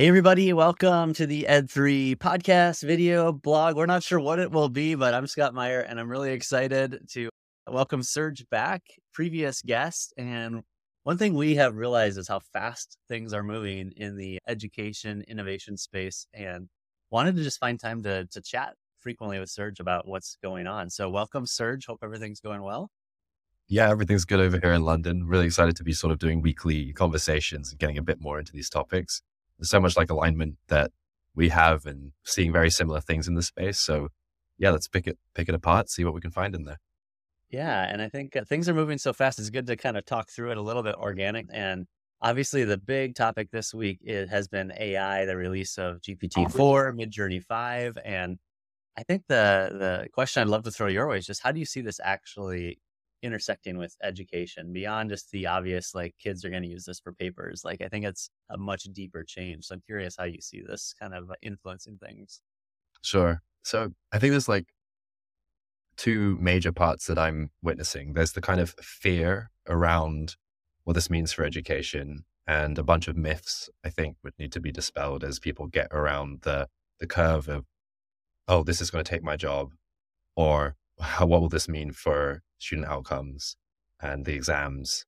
Hey, everybody, welcome to the Ed3 podcast, video, blog. We're not sure what it will be, but I'm Scott Meyer and I'm really excited to welcome Serj back, previous guest. And one thing we have realized is how fast things are moving in the education innovation space and wanted to just find time to, to chat frequently with Serj about what's going on. So, welcome, Serj. Hope everything's going well. Yeah, everything's good over here in London. Really excited to be sort of doing weekly conversations and getting a bit more into these topics there's so much like alignment that we have and seeing very similar things in the space. So yeah, let's pick it pick it apart, see what we can find in there. Yeah, and I think uh, things are moving so fast. It's good to kind of talk through it a little bit organic. And obviously, the big topic this week it has been AI, the release of GPT four, Midjourney five, and I think the the question I'd love to throw your way is just how do you see this actually intersecting with education beyond just the obvious like kids are going to use this for papers like i think it's a much deeper change so i'm curious how you see this kind of uh, influencing things. Sure so i think there's like two major parts that i'm witnessing. There's the kind of fear around what this means for education and a bunch of myths i think would need to be dispelled as people get around the the curve of oh this is going to take my job or how, what will this mean for student outcomes and the exams?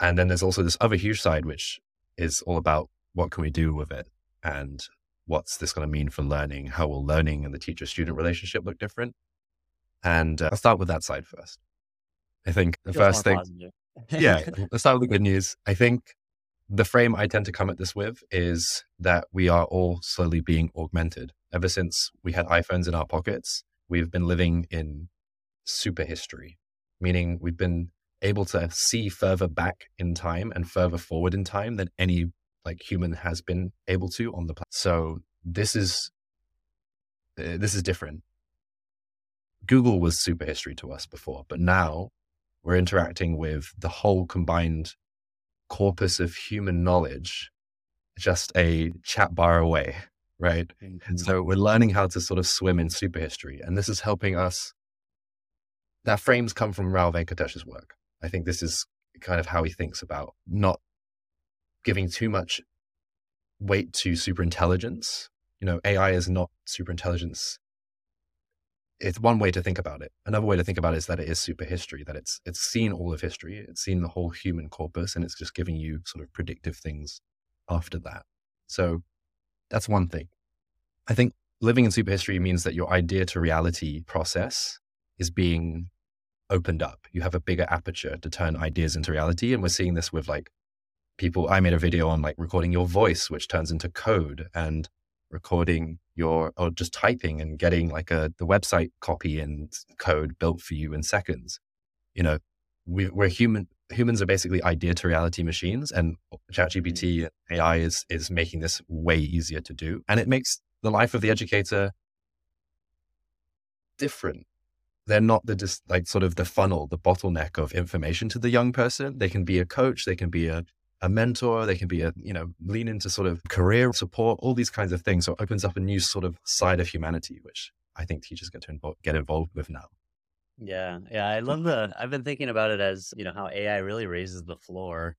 And then there's also this other huge side, which is all about what can we do with it and what's this going to mean for learning? How will learning and the teacher student relationship look different? And uh, I'll start with that side first. I think the first thing, yeah, let's start with the good news. I think the frame I tend to come at this with is that we are all slowly being augmented. Ever since we had iPhones in our pockets, we've been living in super history, meaning we've been able to see further back in time and further forward in time than any like human has been able to on the planet. So this is uh, this is different. Google was super history to us before, but now we're interacting with the whole combined corpus of human knowledge just a chat bar away, right? Mm-hmm. So we're learning how to sort of swim in super history, and this is helping us that frames come from Rao Venkatesh's work. I think this is kind of how he thinks about not giving too much weight to super intelligence. You know, AI is not super intelligence. It's one way to think about it. Another way to think about it is that it is super history, that it's it's seen all of history, it's seen the whole human corpus, and it's just giving you sort of predictive things after that. So that's one thing. I think living in super history means that your idea to reality process is being opened up. You have a bigger aperture to turn ideas into reality. And we're seeing this with like people. I made a video on like recording your voice, which turns into code and recording your or just typing and getting like a the website copy and code built for you in seconds. You know, we, we're human. Humans are basically idea to reality machines, and mm-hmm. ChatGPT and AI is is making this way easier to do, and it makes the life of the educator different they're not the just like sort of the funnel, the bottleneck of information to the young person. They can be a coach, they can be a, a mentor, they can be a, you know, lean into sort of career support, all these kinds of things. So it opens up a new sort of side of humanity, which I think teachers get to invo- get involved with now. Yeah. Yeah. I love the, I've been thinking about it as, you know, how AI really raises the floor.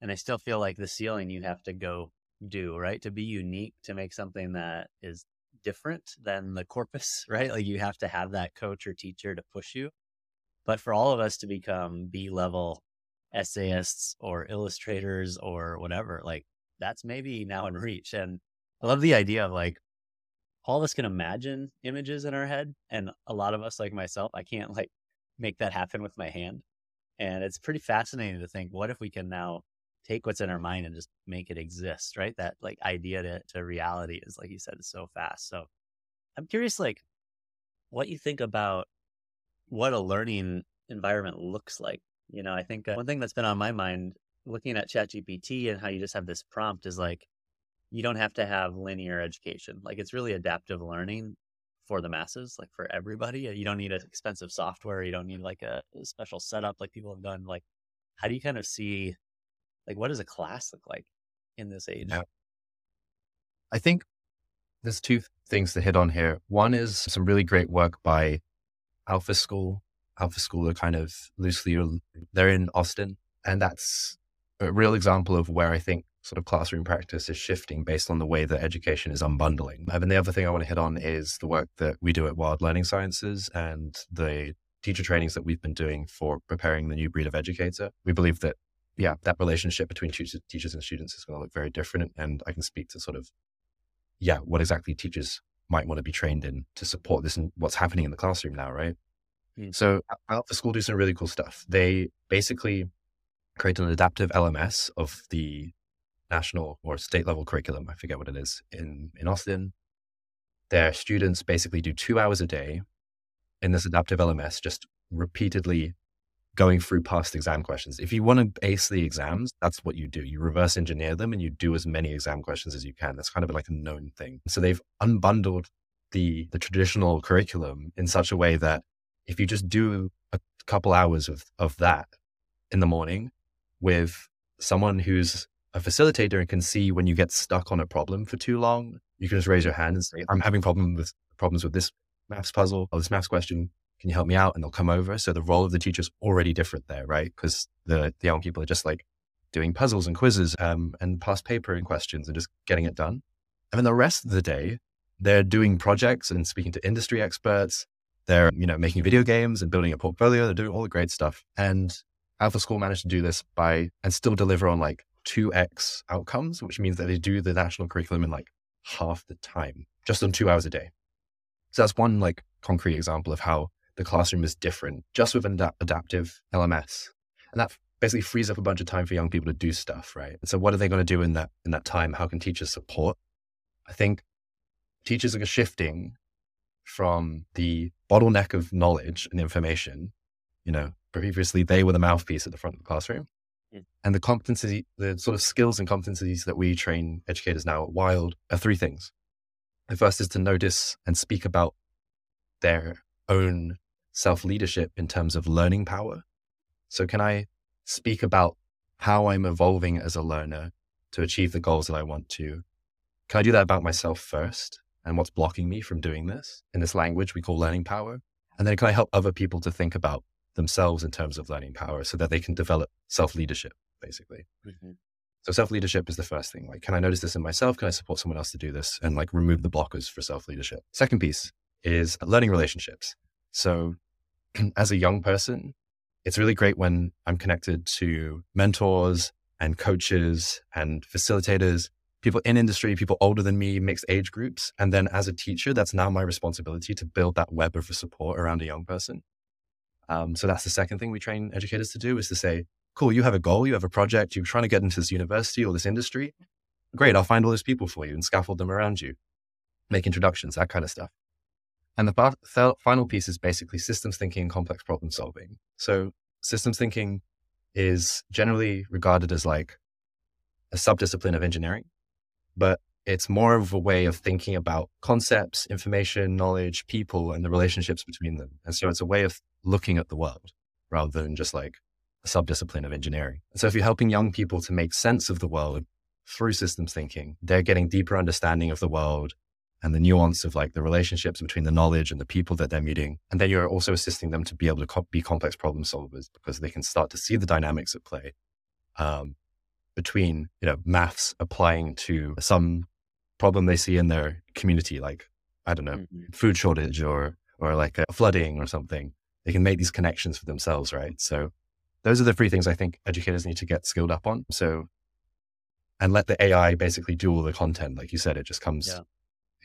And I still feel like the ceiling you have to go do, right? To be unique, to make something that is different than the corpus, right? Like you have to have that coach or teacher to push you. But for all of us to become B level essayists or illustrators or whatever, like that's maybe now in reach. And I love the idea of like all of us can imagine images in our head. And a lot of us, like myself, I can't like make that happen with my hand. And it's pretty fascinating to think what if we can now take what's in our mind and just make it exist, right? That like idea to, to reality is like you said, so fast. So I'm curious, like what you think about what a learning environment looks like. You know, I think uh, one thing that's been on my mind looking at ChatGPT and how you just have this prompt is like, you don't have to have linear education. Like it's really adaptive learning for the masses, like for everybody. You don't need expensive software. You don't need like a special setup like people have done. Like, how do you kind of see like what does a class look like in this age yeah. i think there's two things to hit on here one is some really great work by alpha school alpha school are kind of loosely they're in austin and that's a real example of where i think sort of classroom practice is shifting based on the way that education is unbundling. And then the other thing I want to hit on is the work that we do at Wild Learning Sciences and the teacher trainings that we've been doing for preparing the new breed of educator. We believe that, yeah, that relationship between teachers and students is going to look very different. And I can speak to sort of, yeah, what exactly teachers might want to be trained in to support this and what's happening in the classroom now, right? Mm. So Alpha School do some really cool stuff. They basically create an adaptive LMS of the national or state level curriculum. I forget what it is in, in Austin. Their students basically do two hours a day in this adaptive LMS, just repeatedly going through past exam questions. If you want to ace the exams, that's what you do. You reverse engineer them and you do as many exam questions as you can. That's kind of like a known thing. So they've unbundled the the traditional curriculum in such a way that if you just do a couple hours of, of that in the morning with someone who's a facilitator and can see when you get stuck on a problem for too long, you can just raise your hand and say, I'm having problem with problems with this maths puzzle or this maths question. Can you help me out? And they'll come over. So the role of the teacher is already different there, right? Because the, the young people are just like doing puzzles and quizzes um, and past paper and questions and just getting it done. And then the rest of the day, they're doing projects and speaking to industry experts. They're, you know, making video games and building a portfolio. They're doing all the great stuff. And Alpha School managed to do this by and still deliver on like 2x outcomes, which means that they do the national curriculum in like half the time, just on two hours a day. So that's one like concrete example of how the classroom is different just with an adaptive LMS. And that basically frees up a bunch of time for young people to do stuff, right? And so what are they going to do in that in that time? How can teachers support? I think teachers are shifting from the bottleneck of knowledge and information, you know, previously they were the mouthpiece at the front of the classroom hmm. and the competency, the sort of skills and competencies that we train educators now at Wild are three things. The first is to notice and speak about their own self leadership in terms of learning power. So, can I speak about how I'm evolving as a learner to achieve the goals that I want to? Can I do that about myself first and what's blocking me from doing this in this language we call learning power? And then can I help other people to think about themselves in terms of learning power so that they can develop self leadership, basically. Mm-hmm. So self leadership is the first thing. Like, can I notice this in myself? Can I support someone else to do this and like remove the blockers for self leadership? Second piece is learning relationships. So as a young person, it's really great when I'm connected to mentors and coaches and facilitators, people in industry, people older than me, mixed age groups. And then as a teacher, that's now my responsibility to build that web of support around a young person. Um, so that's the second thing we train educators to do is to say, cool, you have a goal, you have a project, you're trying to get into this university or this industry. Great, I'll find all those people for you and scaffold them around you, make introductions, that kind of stuff. And the th- final piece is basically systems thinking and complex problem solving. So systems thinking is generally regarded as like a subdiscipline of engineering, but it's more of a way of thinking about concepts, information, knowledge, people, and the relationships between them. And so it's a way of looking at the world rather than just like a subdiscipline of engineering. And so if you're helping young people to make sense of the world through systems thinking, they're getting deeper understanding of the world and the nuance of like the relationships between the knowledge and the people that they're meeting. And then you're also assisting them to be able to co- be complex problem solvers because they can start to see the dynamics at play um, between, you know, maths applying to some problem they see in their community, like, I don't know, mm-hmm. food shortage or, or like a flooding or something. They can make these connections for themselves, right? So those are the three things I think educators need to get skilled up on. So, and let the AI basically do all the content. Like you said, it just comes yeah.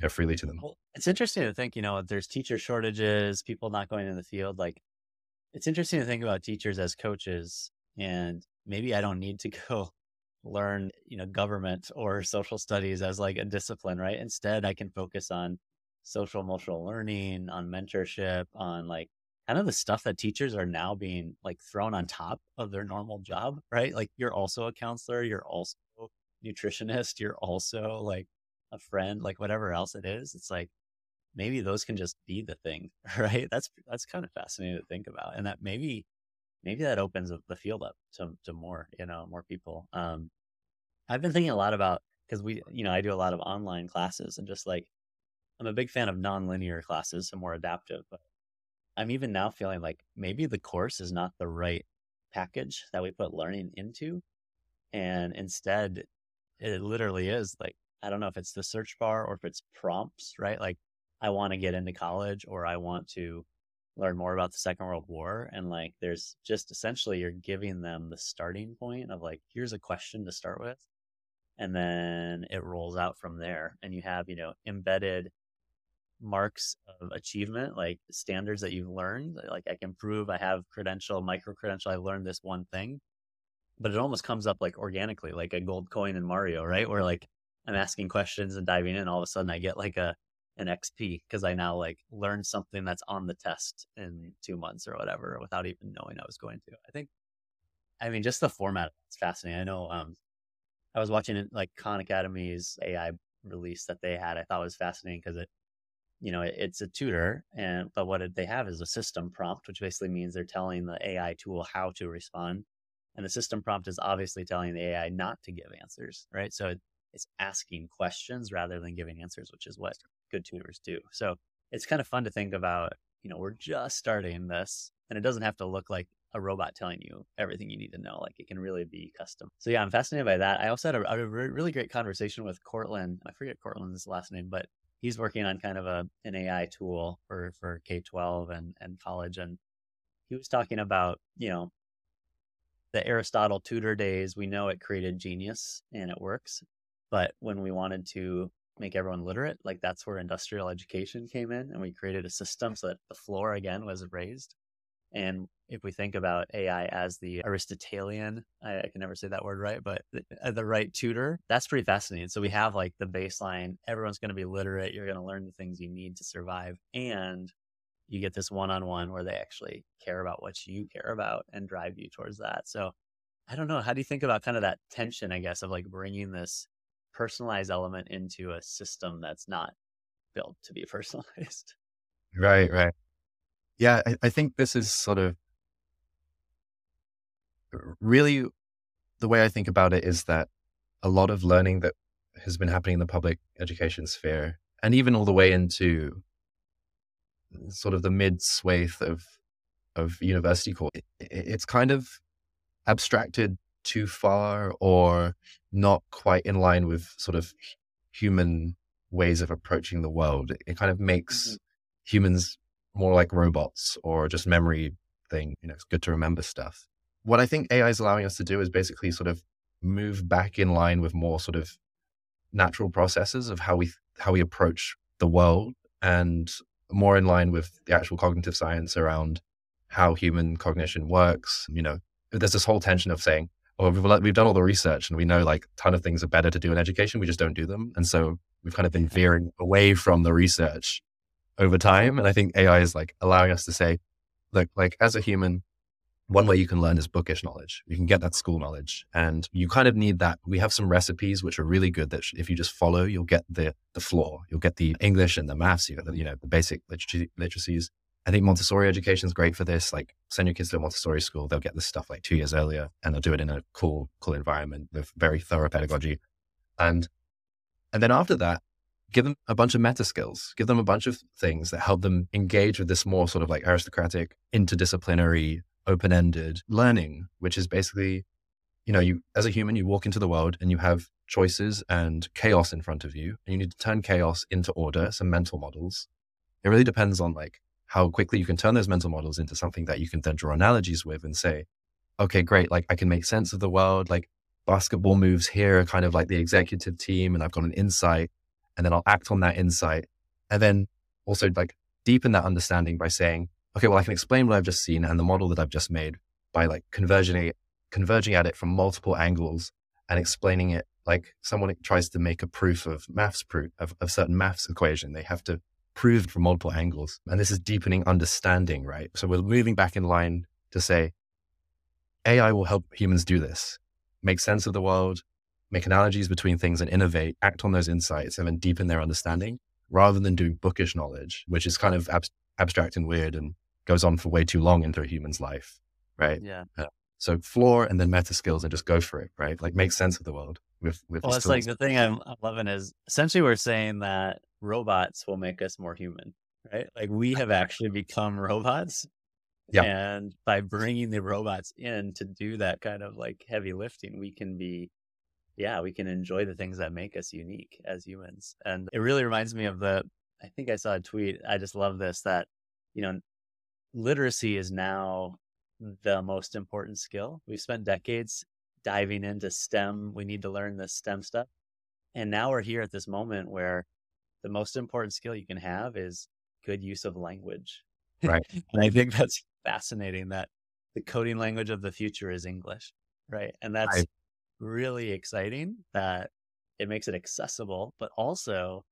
Know, freely to them. Well, it's interesting to think, you know, there's teacher shortages, people not going in the field. Like it's interesting to think about teachers as coaches and maybe I don't need to go learn, you know, government or social studies as like a discipline, right? Instead, I can focus on social emotional learning, on mentorship, on like kind of the stuff that teachers are now being like thrown on top of their normal job, right? Like you're also a counselor, you're also nutritionist, you're also like a friend, like whatever else it is. It's like maybe those can just be the thing, right? That's that's kind of fascinating to think about. And that maybe maybe that opens the field up to, to more, you know, more people. Um, I've been thinking a lot about because we, you know, I do a lot of online classes and just like I'm a big fan of nonlinear classes, so more adaptive. But I'm even now feeling like maybe the course is not the right package that we put learning into, and instead, it literally is like, I don't know if it's the search bar or if it's prompts, right? Like, I want to get into college or I want to learn more about the Second World War. And like, there's just essentially you're giving them the starting point of like, here's a question to start with. And then it rolls out from there. And you have, you know, embedded marks of achievement, like standards that you've learned. Like, I can prove I have credential, micro credential, I learned this one thing. But it almost comes up like organically, like a gold coin in Mario, right? Where like I'm asking questions and diving in, all of a sudden I get like a an XP because I now like learned something that's on the test in two months or whatever without even knowing I was going to. I think, I mean, just the format is fascinating. I know, um, I was watching like Khan Academy's AI release that they had. I thought was fascinating because it, you know, it, it's a tutor, and but what they have is a system prompt, which basically means they're telling the AI tool how to respond, and the system prompt is obviously telling the AI not to give answers, right? So it, it's asking questions rather than giving answers, which is what good tutors do. So it's kind of fun to think about, you know, we're just starting this and it doesn't have to look like a robot telling you everything you need to know. Like it can really be custom. So yeah, I'm fascinated by that. I also had a, a really great conversation with Cortland. I forget Cortland's last name, but he's working on kind of a an AI tool for for K twelve and and college, and he was talking about you know the Aristotle tutor days. We know it created genius and it works, but when we wanted to make everyone literate, like that's where industrial education came in, and we created a system so that the floor again was raised. And if we think about AI as the Aristotelian, I, I can never say that word right, but the, uh, the, right tutor, that's pretty fascinating. So we have like the baseline, everyone's going to be literate. You're going to learn the things you need to survive. And you get this one on one where they actually care about what you care about and drive you towards that. So I don't know. How do you think about kind of that tension, I guess, of like bringing this personalized element into a system that's not built to be personalized. Right, right. Yeah, I, I think this is sort of really the way I think about it is that a lot of learning that has been happening in the public education sphere, and even all the way into sort of the mid swathe of of university course, it, it's kind of abstracted too far or not quite in line with sort of human ways of approaching the world. It kind of makes mm-hmm. humans more like robots or just memory thing. You know, it's good to remember stuff. What I think AI is allowing us to do is basically sort of move back in line with more sort of natural processes of how we how we approach the world and more in line with the actual cognitive science around how human cognition works. You know, there's this whole tension of saying, or we've, we've done all the research and we know like a ton of things are better to do in education. We just don't do them. And so we've kind of been veering away from the research over time. And I think AI is like allowing us to say, look, like as a human, one way you can learn is bookish knowledge. You can get that school knowledge and you kind of need that. We have some recipes which are really good that if you just follow, you'll get the, the floor, you'll get the English and the maths, you know, the, you know, the basic literacy, literacies. I think Montessori education is great for this. Like send your kids to a Montessori school, they'll get this stuff like two years earlier and they'll do it in a cool, cool environment with very thorough pedagogy. And and then after that, give them a bunch of meta skills, give them a bunch of things that help them engage with this more sort of like aristocratic, interdisciplinary, open-ended learning, which is basically, you know, you as a human, you walk into the world and you have choices and chaos in front of you, and you need to turn chaos into order, some mental models. It really depends on like how quickly you can turn those mental models into something that you can then draw analogies with and say, okay, great, like I can make sense of the world. Like basketball moves here are kind of like the executive team, and I've got an insight, and then I'll act on that insight. And then also like deepen that understanding by saying, okay, well, I can explain what I've just seen and the model that I've just made by like converging converging at it from multiple angles and explaining it like someone tries to make a proof of maths proof of, of certain maths equation. They have to proved from multiple angles. And this is deepening understanding, right? So we're moving back in line to say AI will help humans do this, make sense of the world, make analogies between things and innovate, act on those insights and then deepen their understanding rather than doing bookish knowledge, which is kind of ab- abstract and weird and goes on for way too long into a human's life, right? Yeah. Uh, so floor and then meta skills and just go for it, right? Like make sense of the world with with. Well, it's like the thing I'm loving is essentially we're saying that robots will make us more human, right? Like we have actually become robots. Yeah. And by bringing the robots in to do that kind of like heavy lifting, we can be, yeah, we can enjoy the things that make us unique as humans. And it really reminds me of the, I think I saw a tweet. I just love this that, you know, literacy is now the most important skill. We've spent decades diving into STEM. We need to learn this STEM stuff. And now we're here at this moment where the most important skill you can have is good use of language. Right. and I think that's fascinating that the coding language of the future is English. Right. And that's right. really exciting that it makes it accessible, but also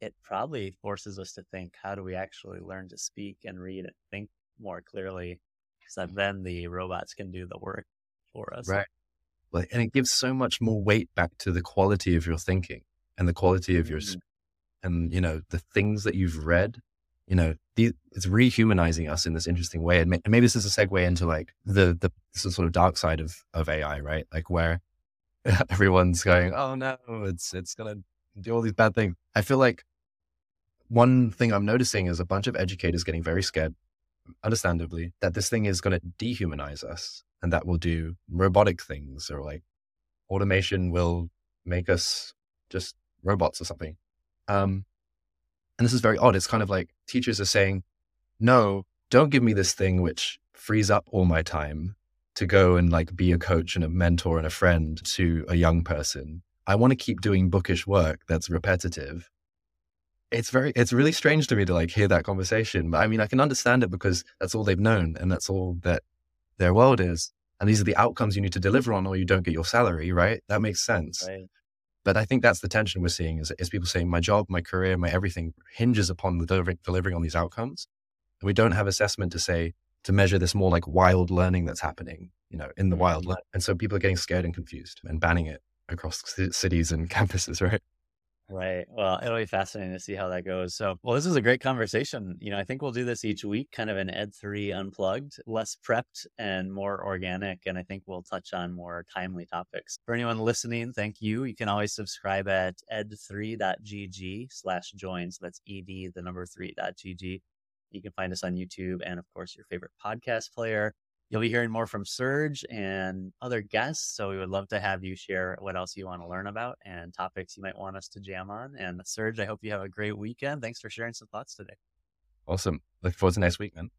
it probably forces us to think how do we actually learn to speak and read and think more clearly so that then the robots can do the work for us. Right. Like, and it gives so much more weight back to the quality of your thinking and the quality of your, mm-hmm. And you know, the things that you've read. You know, the, it's rehumanizing us in this interesting way, and, may, and maybe this is a segue into like the the sort of dark side of of AI, right? Like where everyone's going, "Oh no, it's it's gonna do all these bad things." I feel like one thing I'm noticing is a bunch of educators getting very scared understandably, that this thing is going to dehumanize us and that will do robotic things or like automation will make us just robots or something. Um, and this is very odd. It's kind of like teachers are saying, no, don't give me this thing which frees up all my time to go and like be a coach and a mentor and a friend to a young person. I want to keep doing bookish work that's repetitive it's very it's really strange to me to like hear that conversation but i mean i can understand it because that's all they've known and that's all that their world is and these are the outcomes you need to deliver on or you don't get your salary right that makes sense right. But i think that's the tension we're seeing is, is people saying my job my career my everything hinges upon the delivering, delivering on these outcomes and we don't have assessment to say to measure this more like wild learning that's happening you know in the mm-hmm. wild and so people are getting scared and confused and banning it across cities and campuses right Right. Well, it'll be fascinating to see how that goes. So, well, this is a great conversation. You know, I think we'll do this each week, kind of an Ed3 unplugged, less prepped and more organic. And I think we'll touch on more timely topics. For anyone listening, thank you. You can always subscribe at ed3.gg slash join. So that's ed, the number 3.gg. You can find us on YouTube and, of course, your favorite podcast player. You'll be hearing more from Serj and other guests. So we would love to have you share what else you want to learn about and topics you might want us to jam on. And Serj, I hope you have a great weekend. Thanks for sharing some thoughts today. Awesome. Look forward to next week, man.